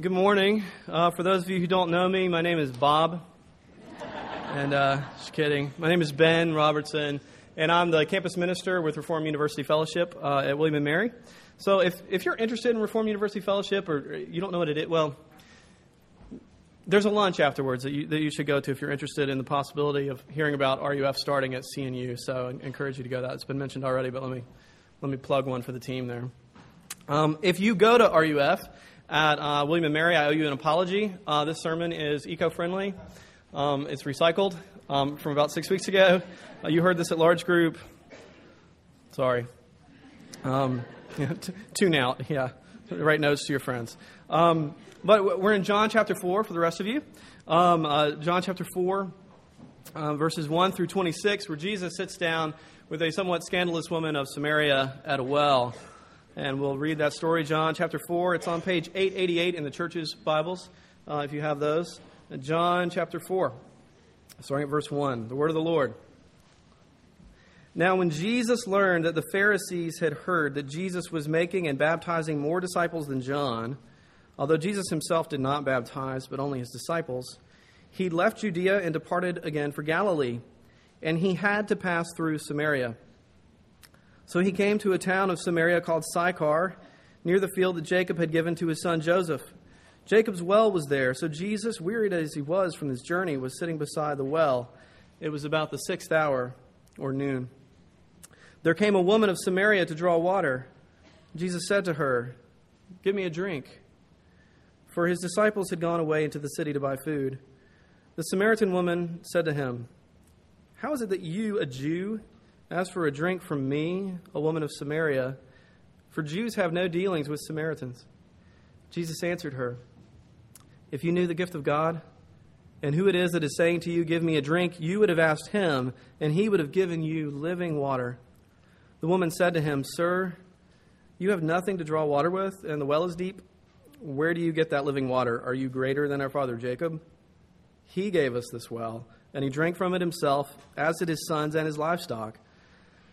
Good morning. Uh, for those of you who don't know me, my name is Bob. And uh, just kidding. My name is Ben Robertson, and I'm the campus minister with Reformed University Fellowship uh, at William and Mary. So if, if you're interested in Reformed University Fellowship or you don't know what it is, well, there's a lunch afterwards that you, that you should go to if you're interested in the possibility of hearing about RUF starting at CNU. So I encourage you to go that. It's been mentioned already, but let me, let me plug one for the team there. Um, if you go to RUF, at uh, William & Mary. I owe you an apology. Uh, this sermon is eco-friendly. Um, it's recycled um, from about six weeks ago. Uh, you heard this at large group. Sorry. Um, tune out. Yeah. Write notes to your friends. Um, but we're in John chapter 4 for the rest of you. Um, uh, John chapter 4, uh, verses 1 through 26, where Jesus sits down with a somewhat scandalous woman of Samaria at a well. And we'll read that story, John chapter 4. It's on page 888 in the church's Bibles, uh, if you have those. John chapter 4, starting at verse 1. The word of the Lord. Now, when Jesus learned that the Pharisees had heard that Jesus was making and baptizing more disciples than John, although Jesus himself did not baptize, but only his disciples, he left Judea and departed again for Galilee. And he had to pass through Samaria. So he came to a town of Samaria called Sychar, near the field that Jacob had given to his son Joseph. Jacob's well was there, so Jesus, wearied as he was from his journey, was sitting beside the well. It was about the sixth hour, or noon. There came a woman of Samaria to draw water. Jesus said to her, Give me a drink. For his disciples had gone away into the city to buy food. The Samaritan woman said to him, How is it that you, a Jew, as for a drink from me, a woman of Samaria, for Jews have no dealings with Samaritans. Jesus answered her, If you knew the gift of God, and who it is that is saying to you, Give me a drink, you would have asked him, and he would have given you living water. The woman said to him, Sir, you have nothing to draw water with, and the well is deep. Where do you get that living water? Are you greater than our father Jacob? He gave us this well, and he drank from it himself, as did his sons and his livestock.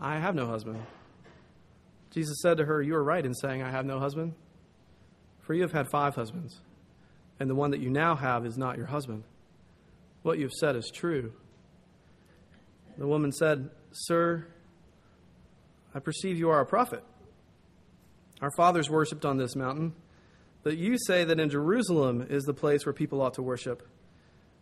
I have no husband. Jesus said to her, You are right in saying, I have no husband. For you have had five husbands, and the one that you now have is not your husband. What you have said is true. The woman said, Sir, I perceive you are a prophet. Our fathers worshipped on this mountain, but you say that in Jerusalem is the place where people ought to worship.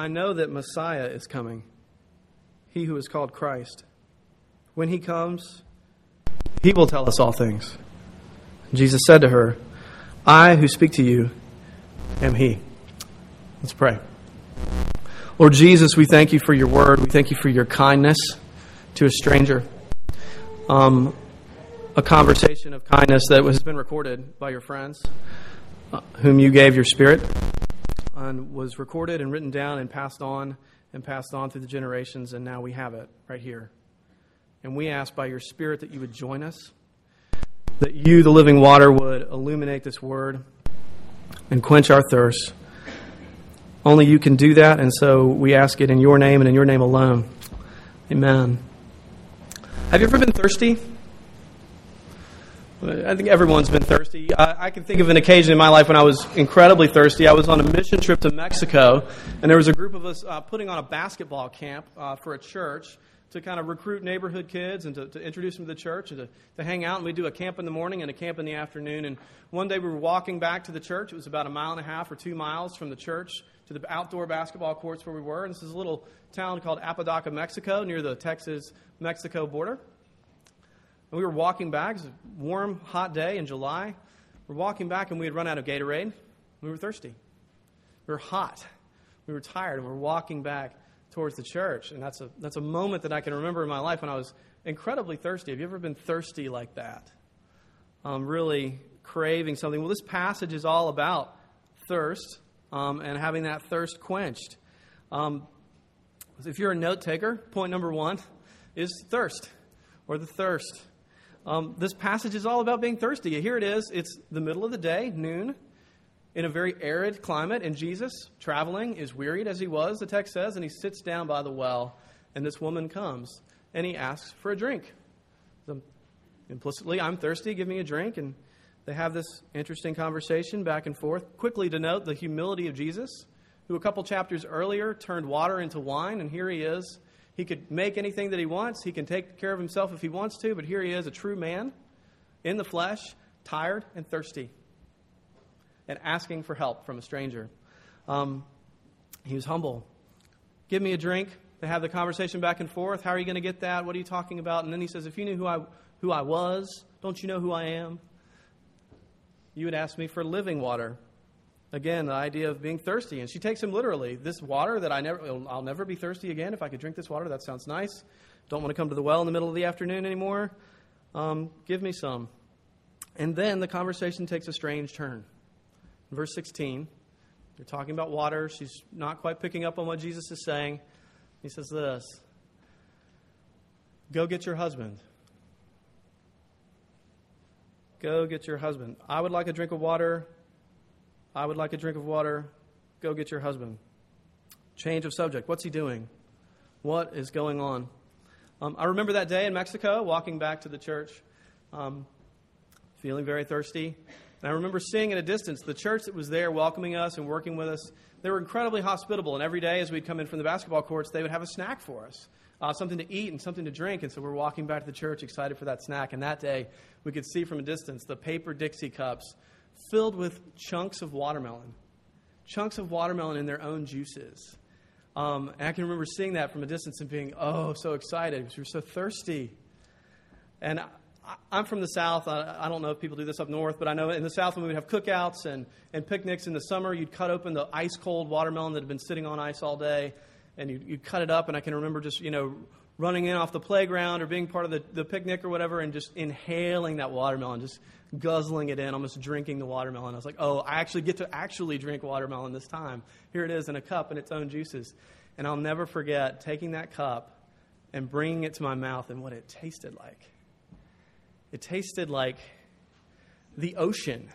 I know that Messiah is coming, he who is called Christ. When he comes, he will tell us all things. Jesus said to her, I who speak to you am he. Let's pray. Lord Jesus, we thank you for your word. We thank you for your kindness to a stranger. Um, a conversation of kindness that has been recorded by your friends, uh, whom you gave your spirit was recorded and written down and passed on and passed on through the generations, and now we have it right here. And we ask by your Spirit that you would join us, that you, the living water, would illuminate this word and quench our thirst. Only you can do that, and so we ask it in your name and in your name alone. Amen. Have you ever been thirsty? I think everyone's been thirsty. I, I, can think of an occasion in my life when I was incredibly thirsty. I was on a mission trip to Mexico, and there was a group of us uh, putting on a basketball camp uh, for a church to kind of recruit neighborhood kids and to, to introduce them to the church and to, to hang out. And we do a camp in the morning and a camp in the afternoon. And one day we were walking back to the church. It was about a mile and a half or two miles from the church to the outdoor basketball courts where we were. And this is a little town called Apodaca, Mexico, near the Texas Mexico border. And we were walking back. It was a warm, hot day in July. We're walking back, and we had run out of Gatorade. We were thirsty. We were hot. We were tired, and we we're walking back towards the church. And that's a, that's a moment that I can remember in my life when I was incredibly thirsty. Have you ever been thirsty like that? Um, really craving something. Well, this passage is all about thirst um, and having that thirst quenched. Um, if you're a note taker, point number one is thirst or the thirst. Um, this passage is all about being thirsty. Here it is. It's the middle of the day, noon, in a very arid climate, and Jesus, traveling, is wearied as he was, the text says, and he sits down by the well, and this woman comes, and he asks for a drink. So, implicitly, I'm thirsty, give me a drink, and they have this interesting conversation back and forth. Quickly to note the humility of Jesus, who a couple chapters earlier turned water into wine, and here he is he could make anything that he wants. He can take care of himself if he wants to, but here he is, a true man in the flesh, tired and thirsty, and asking for help from a stranger. Um, he was humble. Give me a drink. They have the conversation back and forth. How are you going to get that? What are you talking about? And then he says, If you knew who I, who I was, don't you know who I am? You would ask me for living water. Again, the idea of being thirsty. And she takes him literally. This water that I never, I'll never be thirsty again. If I could drink this water, that sounds nice. Don't want to come to the well in the middle of the afternoon anymore. Um, give me some. And then the conversation takes a strange turn. Verse 16, they're talking about water. She's not quite picking up on what Jesus is saying. He says this Go get your husband. Go get your husband. I would like a drink of water. I would like a drink of water. Go get your husband. Change of subject. What's he doing? What is going on? Um, I remember that day in Mexico, walking back to the church, um, feeling very thirsty. And I remember seeing at a distance the church that was there welcoming us and working with us. They were incredibly hospitable. And every day as we'd come in from the basketball courts, they would have a snack for us, uh, something to eat and something to drink. And so we're walking back to the church excited for that snack. And that day, we could see from a distance the paper Dixie cups filled with chunks of watermelon, chunks of watermelon in their own juices. Um, and I can remember seeing that from a distance and being, oh, so excited because we were so thirsty. And I, I'm from the South. I, I, don't know if people do this up north, but I know in the South when we would have cookouts and, and picnics in the summer, you'd cut open the ice cold watermelon that had been sitting on ice all day, and you'd, you'd cut it up. And I can remember just, you know, running in off the playground or being part of the, the picnic or whatever and just inhaling that watermelon, just guzzling it in, almost drinking the watermelon. I was like, oh, I actually get to actually drink watermelon this time. Here it is in a cup in its own juices. And I'll never forget taking that cup and bringing it to my mouth and what it tasted like. It tasted like the ocean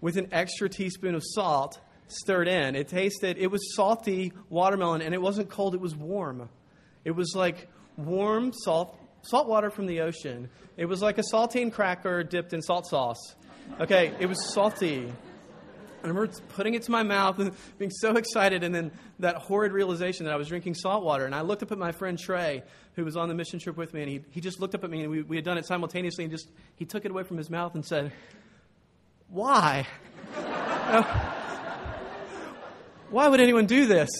with an extra teaspoon of salt stirred in. It tasted, it was salty watermelon, and it wasn't cold, it was warm. It was like warm salt salt water from the ocean. It was like a saltine cracker dipped in salt sauce. Okay, it was salty. I remember putting it to my mouth and being so excited, and then that horrid realization that I was drinking salt water. And I looked up at my friend Trey, who was on the mission trip with me, and he, he just looked up at me, and we, we had done it simultaneously, and just he took it away from his mouth and said, Why? why would anyone do this?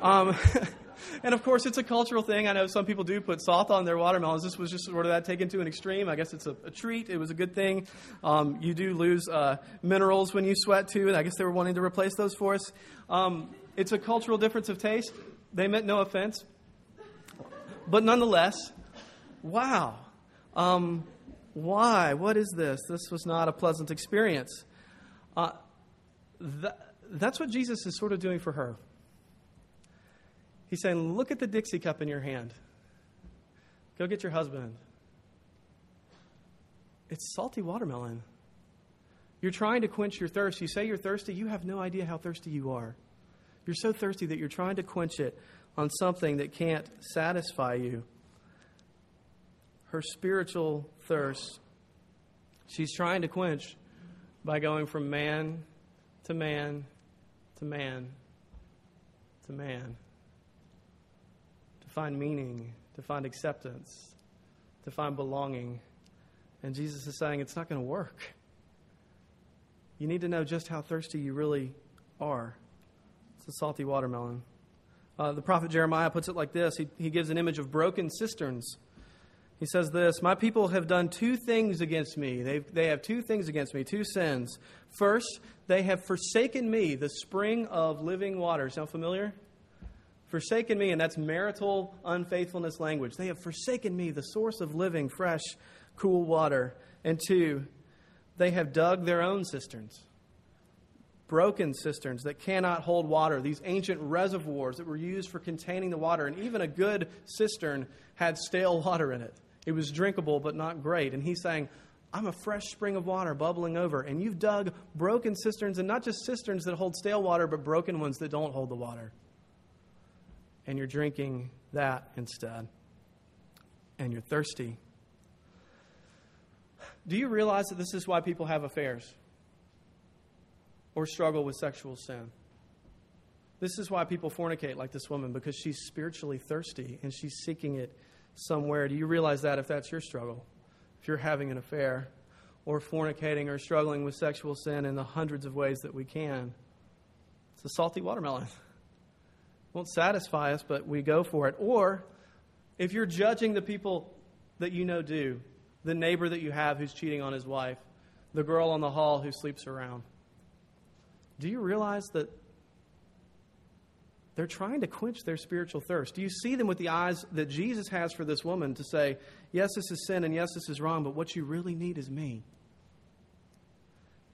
Um, and of course, it's a cultural thing. I know some people do put salt on their watermelons. This was just sort of that taken to an extreme. I guess it's a, a treat. It was a good thing. Um, you do lose uh, minerals when you sweat too, and I guess they were wanting to replace those for us. Um, it's a cultural difference of taste. They meant no offense, but nonetheless, wow. Um, why? What is this? This was not a pleasant experience. Uh, th- that's what Jesus is sort of doing for her. He's saying, Look at the Dixie cup in your hand. Go get your husband. It's salty watermelon. You're trying to quench your thirst. You say you're thirsty, you have no idea how thirsty you are. You're so thirsty that you're trying to quench it on something that can't satisfy you. Her spiritual thirst, she's trying to quench by going from man to man to man to man find meaning, to find acceptance, to find belonging. And Jesus is saying it's not going to work. You need to know just how thirsty you really are. It's a salty watermelon. Uh, the prophet Jeremiah puts it like this he, he gives an image of broken cisterns. He says this My people have done two things against me. They've, they have two things against me, two sins. First, they have forsaken me, the spring of living water. Sound familiar? Forsaken me, and that's marital unfaithfulness language. They have forsaken me, the source of living, fresh, cool water. And two, they have dug their own cisterns broken cisterns that cannot hold water, these ancient reservoirs that were used for containing the water. And even a good cistern had stale water in it. It was drinkable, but not great. And he's saying, I'm a fresh spring of water bubbling over. And you've dug broken cisterns, and not just cisterns that hold stale water, but broken ones that don't hold the water. And you're drinking that instead. And you're thirsty. Do you realize that this is why people have affairs? or struggle with sexual sin. This is why people fornicate like this woman, because she's spiritually thirsty and she's seeking it somewhere. Do you realize that if that's your struggle? If you're having an affair or fornicating or struggling with sexual sin in the hundreds of ways that we can, it's a salty watermelon. Won't satisfy us, but we go for it. Or if you're judging the people that you know do, the neighbor that you have who's cheating on his wife, the girl on the hall who sleeps around do you realize that they're trying to quench their spiritual thirst? Do you see them with the eyes that Jesus has for this woman to say, yes, this is sin and yes, this is wrong, but what you really need is me?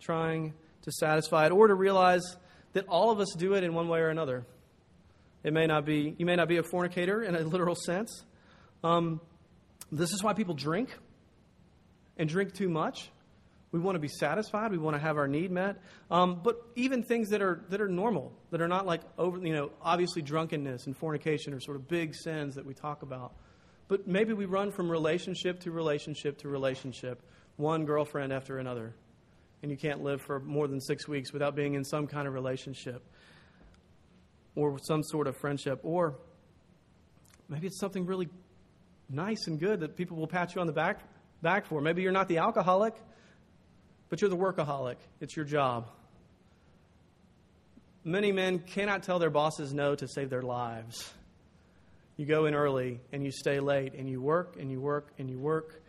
Trying to satisfy it or to realize that all of us do it in one way or another. It may not be, you may not be a fornicator in a literal sense. Um, this is why people drink and drink too much. We want to be satisfied. We want to have our need met. Um, but even things that are that are normal, that are not like over, you know, obviously drunkenness and fornication are sort of big sins that we talk about. But maybe we run from relationship to relationship to relationship, one girlfriend after another, and you can't live for more than six weeks without being in some kind of relationship or some sort of friendship, or maybe it's something really nice and good that people will pat you on the back back for. Maybe you're not the alcoholic but you're the workaholic. It's your job. Many men cannot tell their bosses no to save their lives. You go in early and you stay late and you work and you work and you work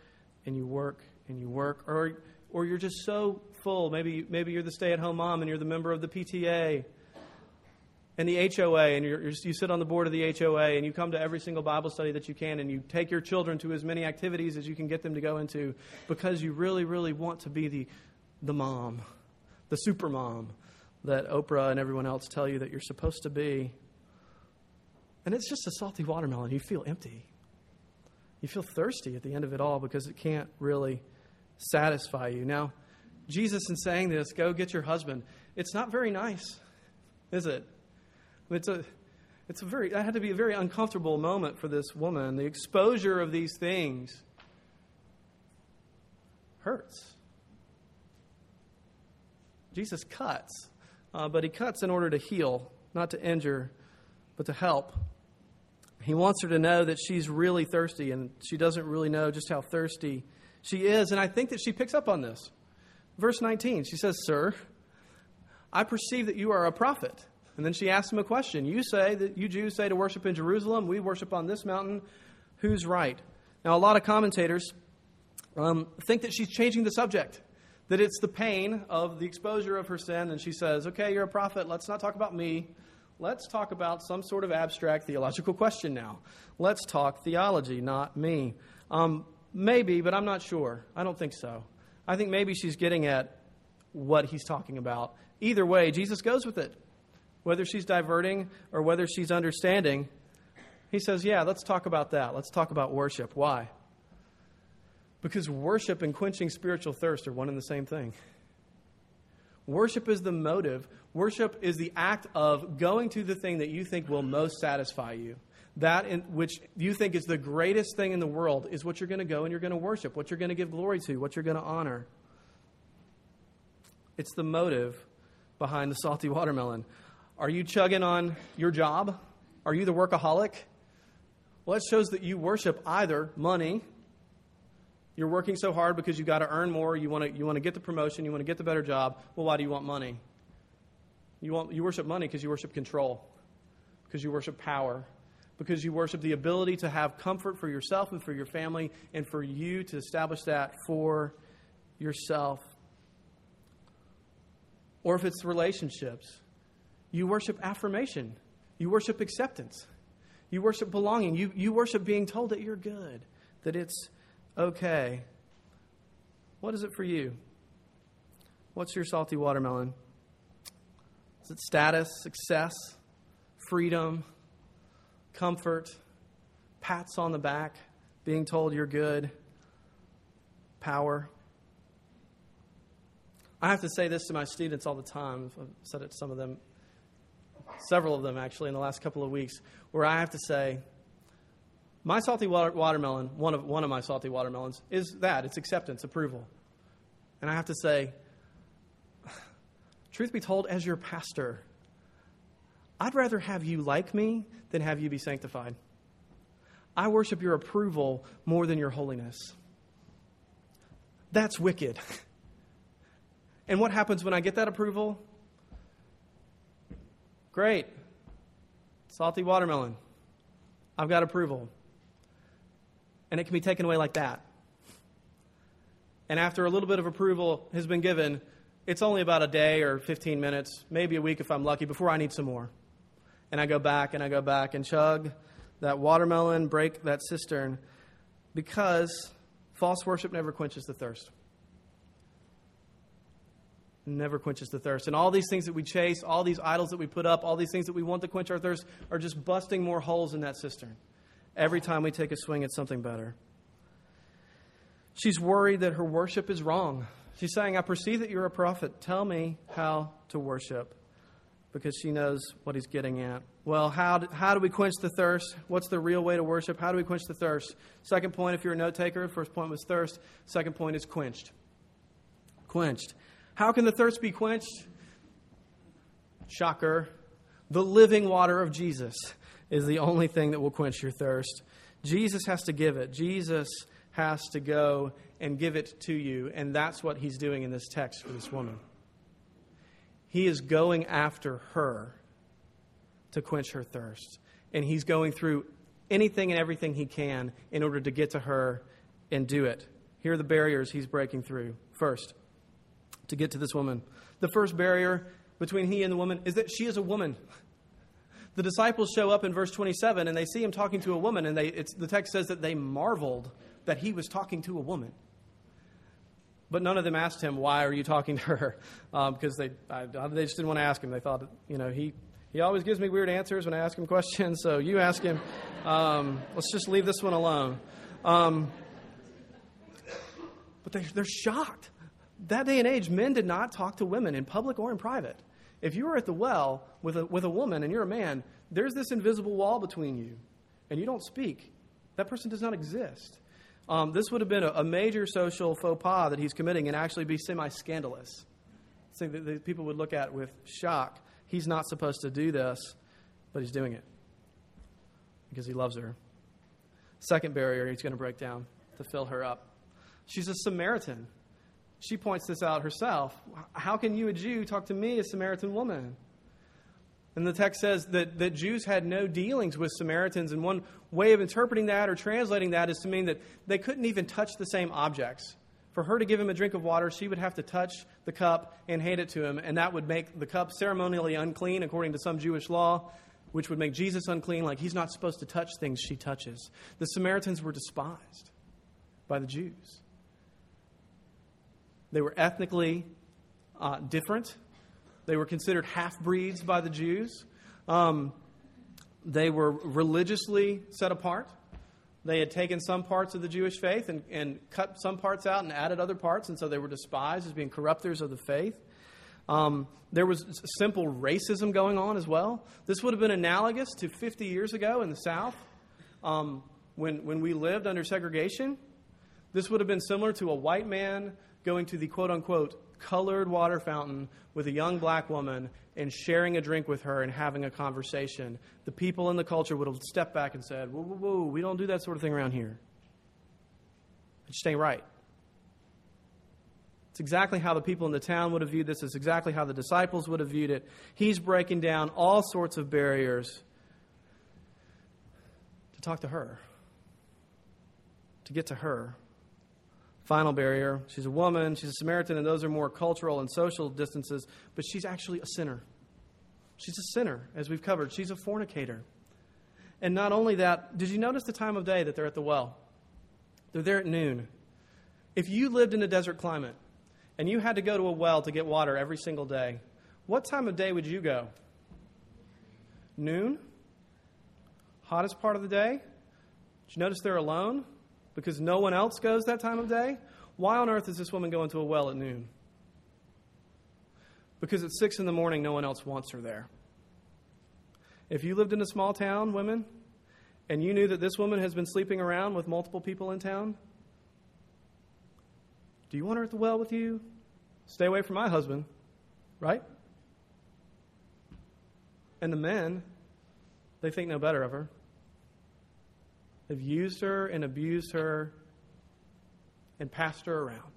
and you work and you work or or you're just so full. Maybe maybe you're the stay-at-home mom and you're the member of the PTA and the HOA, and you sit on the board of the HOA, and you come to every single Bible study that you can, and you take your children to as many activities as you can get them to go into because you really, really want to be the, the mom, the super mom that Oprah and everyone else tell you that you're supposed to be. And it's just a salty watermelon. You feel empty. You feel thirsty at the end of it all because it can't really satisfy you. Now, Jesus, in saying this, go get your husband, it's not very nice, is it? It's a, it's a very, that had to be a very uncomfortable moment for this woman. The exposure of these things hurts. Jesus cuts, uh, but he cuts in order to heal, not to injure, but to help. He wants her to know that she's really thirsty, and she doesn't really know just how thirsty she is. And I think that she picks up on this. Verse 19, she says, Sir, I perceive that you are a prophet. And then she asks him a question. You say that you Jews say to worship in Jerusalem, we worship on this mountain. Who's right? Now, a lot of commentators um, think that she's changing the subject, that it's the pain of the exposure of her sin. And she says, Okay, you're a prophet. Let's not talk about me. Let's talk about some sort of abstract theological question now. Let's talk theology, not me. Um, maybe, but I'm not sure. I don't think so. I think maybe she's getting at what he's talking about. Either way, Jesus goes with it whether she's diverting or whether she's understanding, he says, Yeah, let's talk about that. Let's talk about worship. Why? Because worship and quenching spiritual thirst are one and the same thing. Worship is the motive. Worship is the act of going to the thing that you think will most satisfy you. That in which you think is the greatest thing in the world is what you're going to go and you're going to worship, what you're going to give glory to, what you're going to honor. It's the motive behind the salty watermelon. Are you chugging on your job? Are you the workaholic? Well, that shows that you worship either money. You're working so hard because you've got to earn more. You want to, you want to get the promotion. You want to get the better job. Well, why do you want money? You, want, you worship money because you worship control, because you worship power, because you worship the ability to have comfort for yourself and for your family, and for you to establish that for yourself. Or if it's relationships, you worship affirmation, you worship acceptance, you worship belonging, you, you worship being told that you're good, that it's okay. What is it for you? What's your salty watermelon? Is it status, success, freedom, comfort, pats on the back, being told you're good, power? I have to say this to my students all the time. I've said it to some of them, several of them actually, in the last couple of weeks, where I have to say, my salty water- watermelon, one of, one of my salty watermelons, is that it's acceptance, approval. And I have to say, truth be told, as your pastor, I'd rather have you like me than have you be sanctified. I worship your approval more than your holiness. That's wicked. And what happens when I get that approval? Great. Salty watermelon. I've got approval. And it can be taken away like that. And after a little bit of approval has been given, it's only about a day or 15 minutes, maybe a week if I'm lucky, before I need some more. And I go back and I go back and chug that watermelon, break that cistern, because false worship never quenches the thirst never quenches the thirst. And all these things that we chase, all these idols that we put up, all these things that we want to quench our thirst are just busting more holes in that cistern every time we take a swing at something better. She's worried that her worship is wrong. She's saying, I perceive that you're a prophet. Tell me how to worship. Because she knows what he's getting at. Well, how do, how do we quench the thirst? What's the real way to worship? How do we quench the thirst? Second point, if you're a note taker, first point was thirst. Second point is quenched. Quenched. How can the thirst be quenched? Shocker. The living water of Jesus is the only thing that will quench your thirst. Jesus has to give it. Jesus has to go and give it to you. And that's what he's doing in this text for this woman. He is going after her to quench her thirst. And he's going through anything and everything he can in order to get to her and do it. Here are the barriers he's breaking through. First, to get to this woman. The first barrier between he and the woman is that she is a woman. The disciples show up in verse 27 and they see him talking to a woman, and they, the text says that they marveled that he was talking to a woman. But none of them asked him, Why are you talking to her? Um, because they, I, they just didn't want to ask him. They thought, you know, he, he always gives me weird answers when I ask him questions, so you ask him. Um, let's just leave this one alone. Um, but they, they're shocked that day and age, men did not talk to women in public or in private. If you were at the well with a, with a woman and you're a man, there's this invisible wall between you, and you don't speak. That person does not exist. Um, this would have been a, a, major social faux pas that he's committing and actually be semi scandalous. Something that, people would look at with shock. He's not supposed to do this, but he's doing it because he loves her. Second barrier he's going to break down to fill her up. She's a Samaritan. She points this out herself. How can you, a Jew, talk to me, a Samaritan woman? And the text says that, that Jews had no dealings with Samaritans, and one way of interpreting that or translating that is to mean that they couldn't even touch the same objects. For her to give him a drink of water, she would have to touch the cup and hand it to him, and that would make the cup ceremonially unclean according to some Jewish law, which would make Jesus unclean, like he's not supposed to touch things she touches. The Samaritans were despised by the Jews. They were ethnically uh, different. They were considered half breeds by the Jews. Um, they were religiously set apart. They had taken some parts of the Jewish faith and, and cut some parts out and added other parts, and so they were despised as being corrupters of the faith. Um, there was simple racism going on as well. This would have been analogous to 50 years ago in the South um, when, when we lived under segregation. This would have been similar to a white man going to the quote unquote colored water fountain with a young black woman and sharing a drink with her and having a conversation, the people in the culture would have stepped back and said, Whoa, whoa, whoa, we don't do that sort of thing around here. It just ain't right. It's exactly how the people in the town would have viewed this. It's exactly how the disciples would have viewed it. He's breaking down all sorts of barriers to talk to her, to get to her. Final barrier she's a woman, she's a Samaritan, and those are more cultural and social distances, but she's actually a sinner. She's a sinner, as we've covered. She's a fornicator. And not only that, did you notice the time of day that they're at the well? They're there at noon. If you lived in a desert climate and you had to go to a well to get water every single day, what time of day would you go? Noon? Hottest part of the day? Did you notice they're alone? Because no one else goes that time of day? Why on earth is this woman going to a well at noon? Because at 6 in the morning, no one else wants her there. If you lived in a small town, women, and you knew that this woman has been sleeping around with multiple people in town, do you want her at the well with you? Stay away from my husband, right? And the men, they think no better of her. They've used her and abused her and passed her around.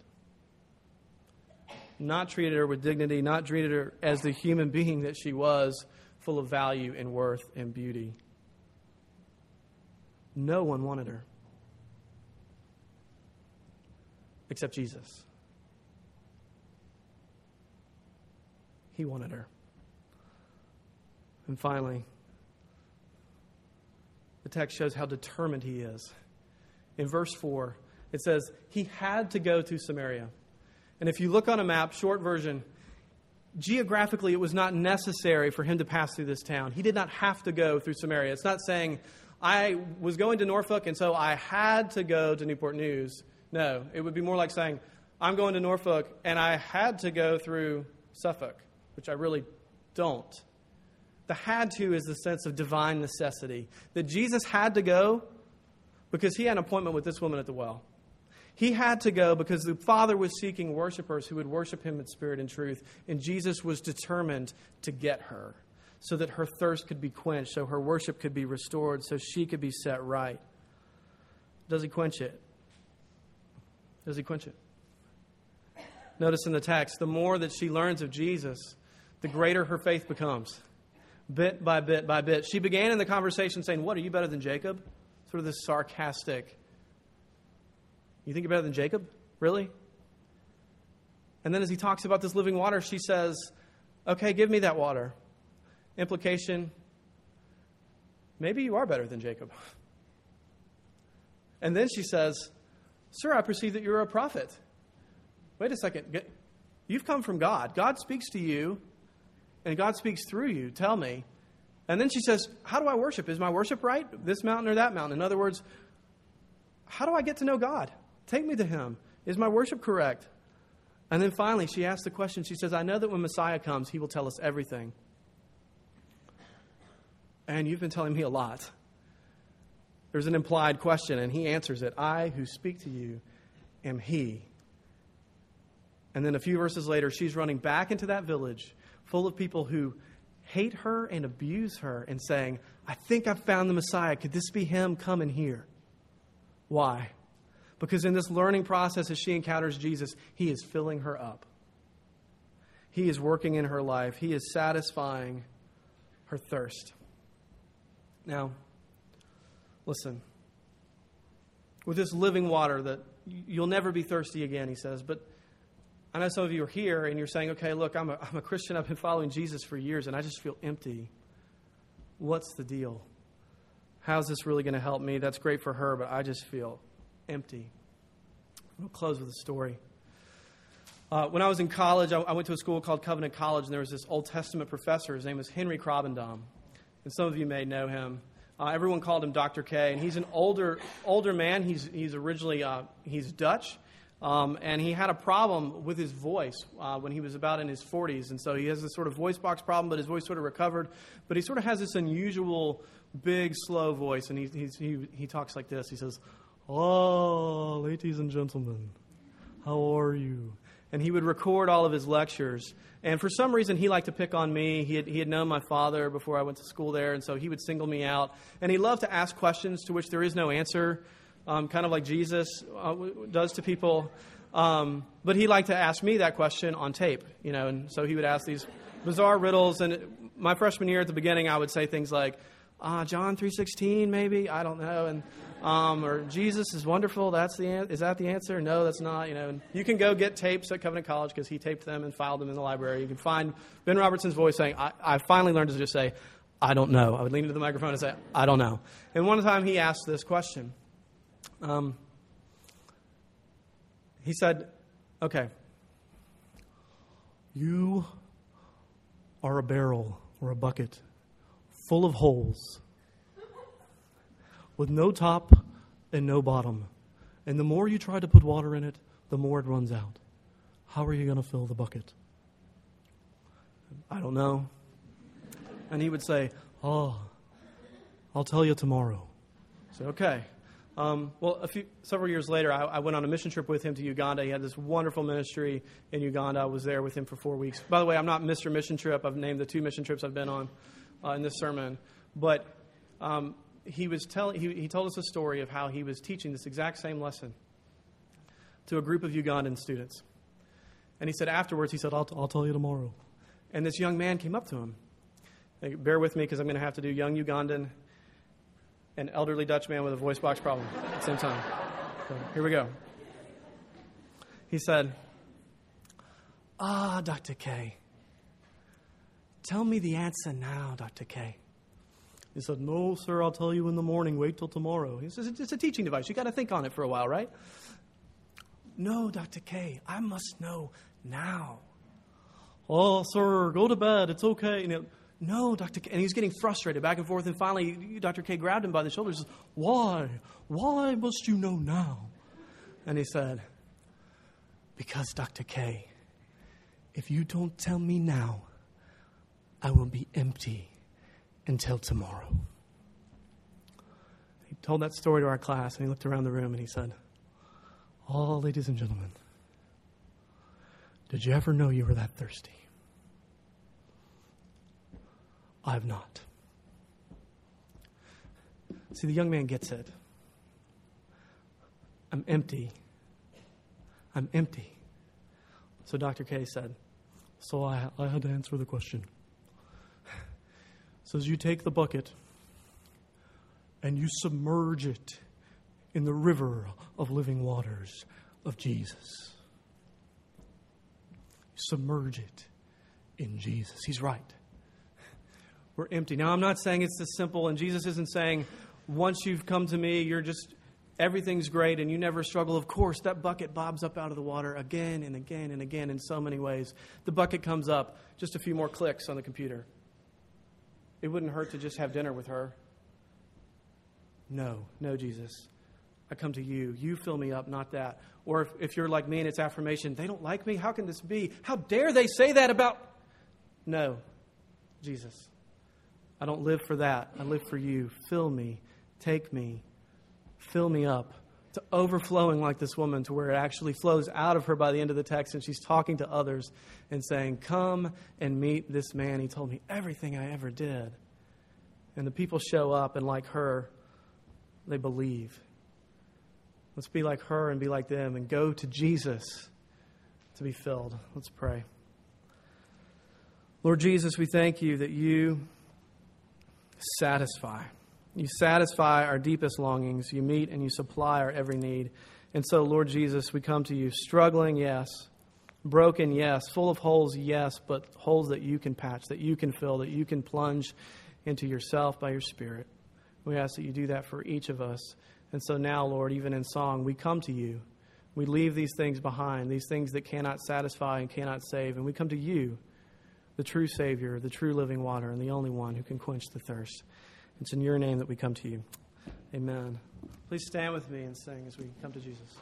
Not treated her with dignity, not treated her as the human being that she was, full of value and worth and beauty. No one wanted her except Jesus. He wanted her. And finally, the text shows how determined he is. In verse 4, it says, He had to go to Samaria. And if you look on a map, short version, geographically, it was not necessary for him to pass through this town. He did not have to go through Samaria. It's not saying, I was going to Norfolk, and so I had to go to Newport News. No, it would be more like saying, I'm going to Norfolk, and I had to go through Suffolk, which I really don't. The had to is the sense of divine necessity. That Jesus had to go because he had an appointment with this woman at the well. He had to go because the Father was seeking worshipers who would worship him in spirit and truth, and Jesus was determined to get her so that her thirst could be quenched, so her worship could be restored, so she could be set right. Does he quench it? Does he quench it? Notice in the text, the more that she learns of Jesus, the greater her faith becomes, bit by bit by bit. She began in the conversation saying, What, are you better than Jacob? Sort of this sarcastic you think you're better than Jacob? Really? And then as he talks about this living water, she says, Okay, give me that water. Implication maybe you are better than Jacob. And then she says, Sir, I perceive that you're a prophet. Wait a second. You've come from God. God speaks to you, and God speaks through you. Tell me. And then she says, How do I worship? Is my worship right? This mountain or that mountain? In other words, how do I get to know God? Take me to him. Is my worship correct? And then finally, she asks the question. She says, I know that when Messiah comes, he will tell us everything. And you've been telling me a lot. There's an implied question, and he answers it I who speak to you am he. And then a few verses later, she's running back into that village full of people who hate her and abuse her and saying, I think I've found the Messiah. Could this be him? Come and hear. Why? Because in this learning process, as she encounters Jesus, he is filling her up. He is working in her life, he is satisfying her thirst. Now, listen. With this living water that you'll never be thirsty again, he says, but I know some of you are here and you're saying, okay, look, I'm a, I'm a Christian. I've been following Jesus for years and I just feel empty. What's the deal? How's this really going to help me? That's great for her, but I just feel empty. We'll close with a story. Uh, when I was in college, I, I, went to a school called Covenant College, and there was this Old Testament professor. His name was Henry Krabbendam, and some of you may know him. Uh, everyone called him Dr. K, and he's an older older man. He's he's originally uh, he's Dutch, um, and he had a problem with his voice uh, when he was about in his 40s, and so he has this sort of voice box problem, but his voice sort of recovered. But he sort of has this unusual, big, slow voice, and he he he talks like this. He says, Oh, ladies and gentlemen, how are you? and he would record all of his lectures. And for some reason, he liked to pick on me. He had, he had known my father before I went to school there, and so he would single me out. And he loved to ask questions to which there is no answer, um, kind of like Jesus uh, does to people. Um, but he liked to ask me that question on tape, you know, and so he would ask these bizarre riddles. And my freshman year at the beginning, I would say things like, uh, John 3.16 maybe, I don't know. And um, or Jesus is wonderful. That's the an- is that the answer? No, that's not. You know, and you can go get tapes at Covenant College because he taped them and filed them in the library. You can find Ben Robertson's voice saying, I, "I finally learned to just say, I don't know." I would lean into the microphone and say, "I don't know." And one time he asked this question. Um, he said, "Okay, you are a barrel or a bucket full of holes." with no top and no bottom. And the more you try to put water in it, the more it runs out. How are you going to fill the bucket? I don't know. And he would say, Oh, I'll tell you tomorrow. I Okay. Um, well, few, several years later, I, I, went on a mission trip with him to Uganda. He had this wonderful ministry in Uganda. I was there with him for four weeks. By the way, I'm not Mr. Mission Trip. I've named the two mission trips I've been on uh, in this sermon. But um, he was telling he, he told us a story of how he was teaching this exact same lesson to a group of Ugandan students. And he said afterwards, he said, I'll, I'll tell you tomorrow. And this young man came up to him. bear with me because I'm going to have to do young Ugandan and elderly Dutch man with a voice box problem at the same time. So here we go. He said, Ah, Dr. K, tell me the answer now, Dr. K. He said, No, sir, I'll tell you in the morning. Wait till tomorrow. He says, It's a teaching device. you got to think on it for a while, right? No, Dr. K, I must know now. Oh, sir, go to bed. It's okay. And no, Dr. K. And he's getting frustrated back and forth. And finally, Dr. K grabbed him by the shoulders Why? Why must you know now? And he said, Because, Dr. K, if you don't tell me now, I will be empty until tomorrow. He told that story to our class and he looked around the room and he said, Oh, ladies and gentlemen, did you ever know you were that thirsty? I've not. See, the young man gets it. I'm empty. I'm empty. So Dr. K said, So I, I had to answer the question says you take the bucket and you submerge it in the river of living waters of Jesus. Submerge it in Jesus. He's right. We're empty. Now, I'm not saying it's this simple, and Jesus isn't saying once you've come to me, you're just everything's great and you never struggle. Of course, that bucket bobs up out of the water again and again and again in so many ways. The bucket comes up, just a few more clicks on the computer. It wouldn't hurt to just have dinner with her. No, no, Jesus. I come to you. You fill me up, not that. Or if, if you're like me and it's affirmation, they don't like me. How can this be? How dare they say that about. No, Jesus. I don't live for that. I live for you. Fill me. Take me. Fill me up to overflowing like this woman to where it actually flows out of her by the end of the text and she's talking to others and saying, Come and meet this man. He told me everything I ever did. And the people show up and, like her, they believe. Let's be like her and be like them and go to Jesus to be filled. Let's pray. Lord Jesus, we thank you that you satisfy. You satisfy our deepest longings. You meet and you supply our every need. And so, Lord Jesus, we come to you struggling, yes. Broken, yes. Full of holes, yes. But holes that you can patch, that you can fill, that you can plunge into yourself by your Spirit. We ask that you do that for each of us. And so now, Lord, even in song, we come to you. We leave these things behind, these things that cannot satisfy and cannot save. And we come to you, the true Savior, the true living water, and the only one who can quench the thirst. It's in your name that we come to you. Amen. Please stand with me and sing as we come to Jesus.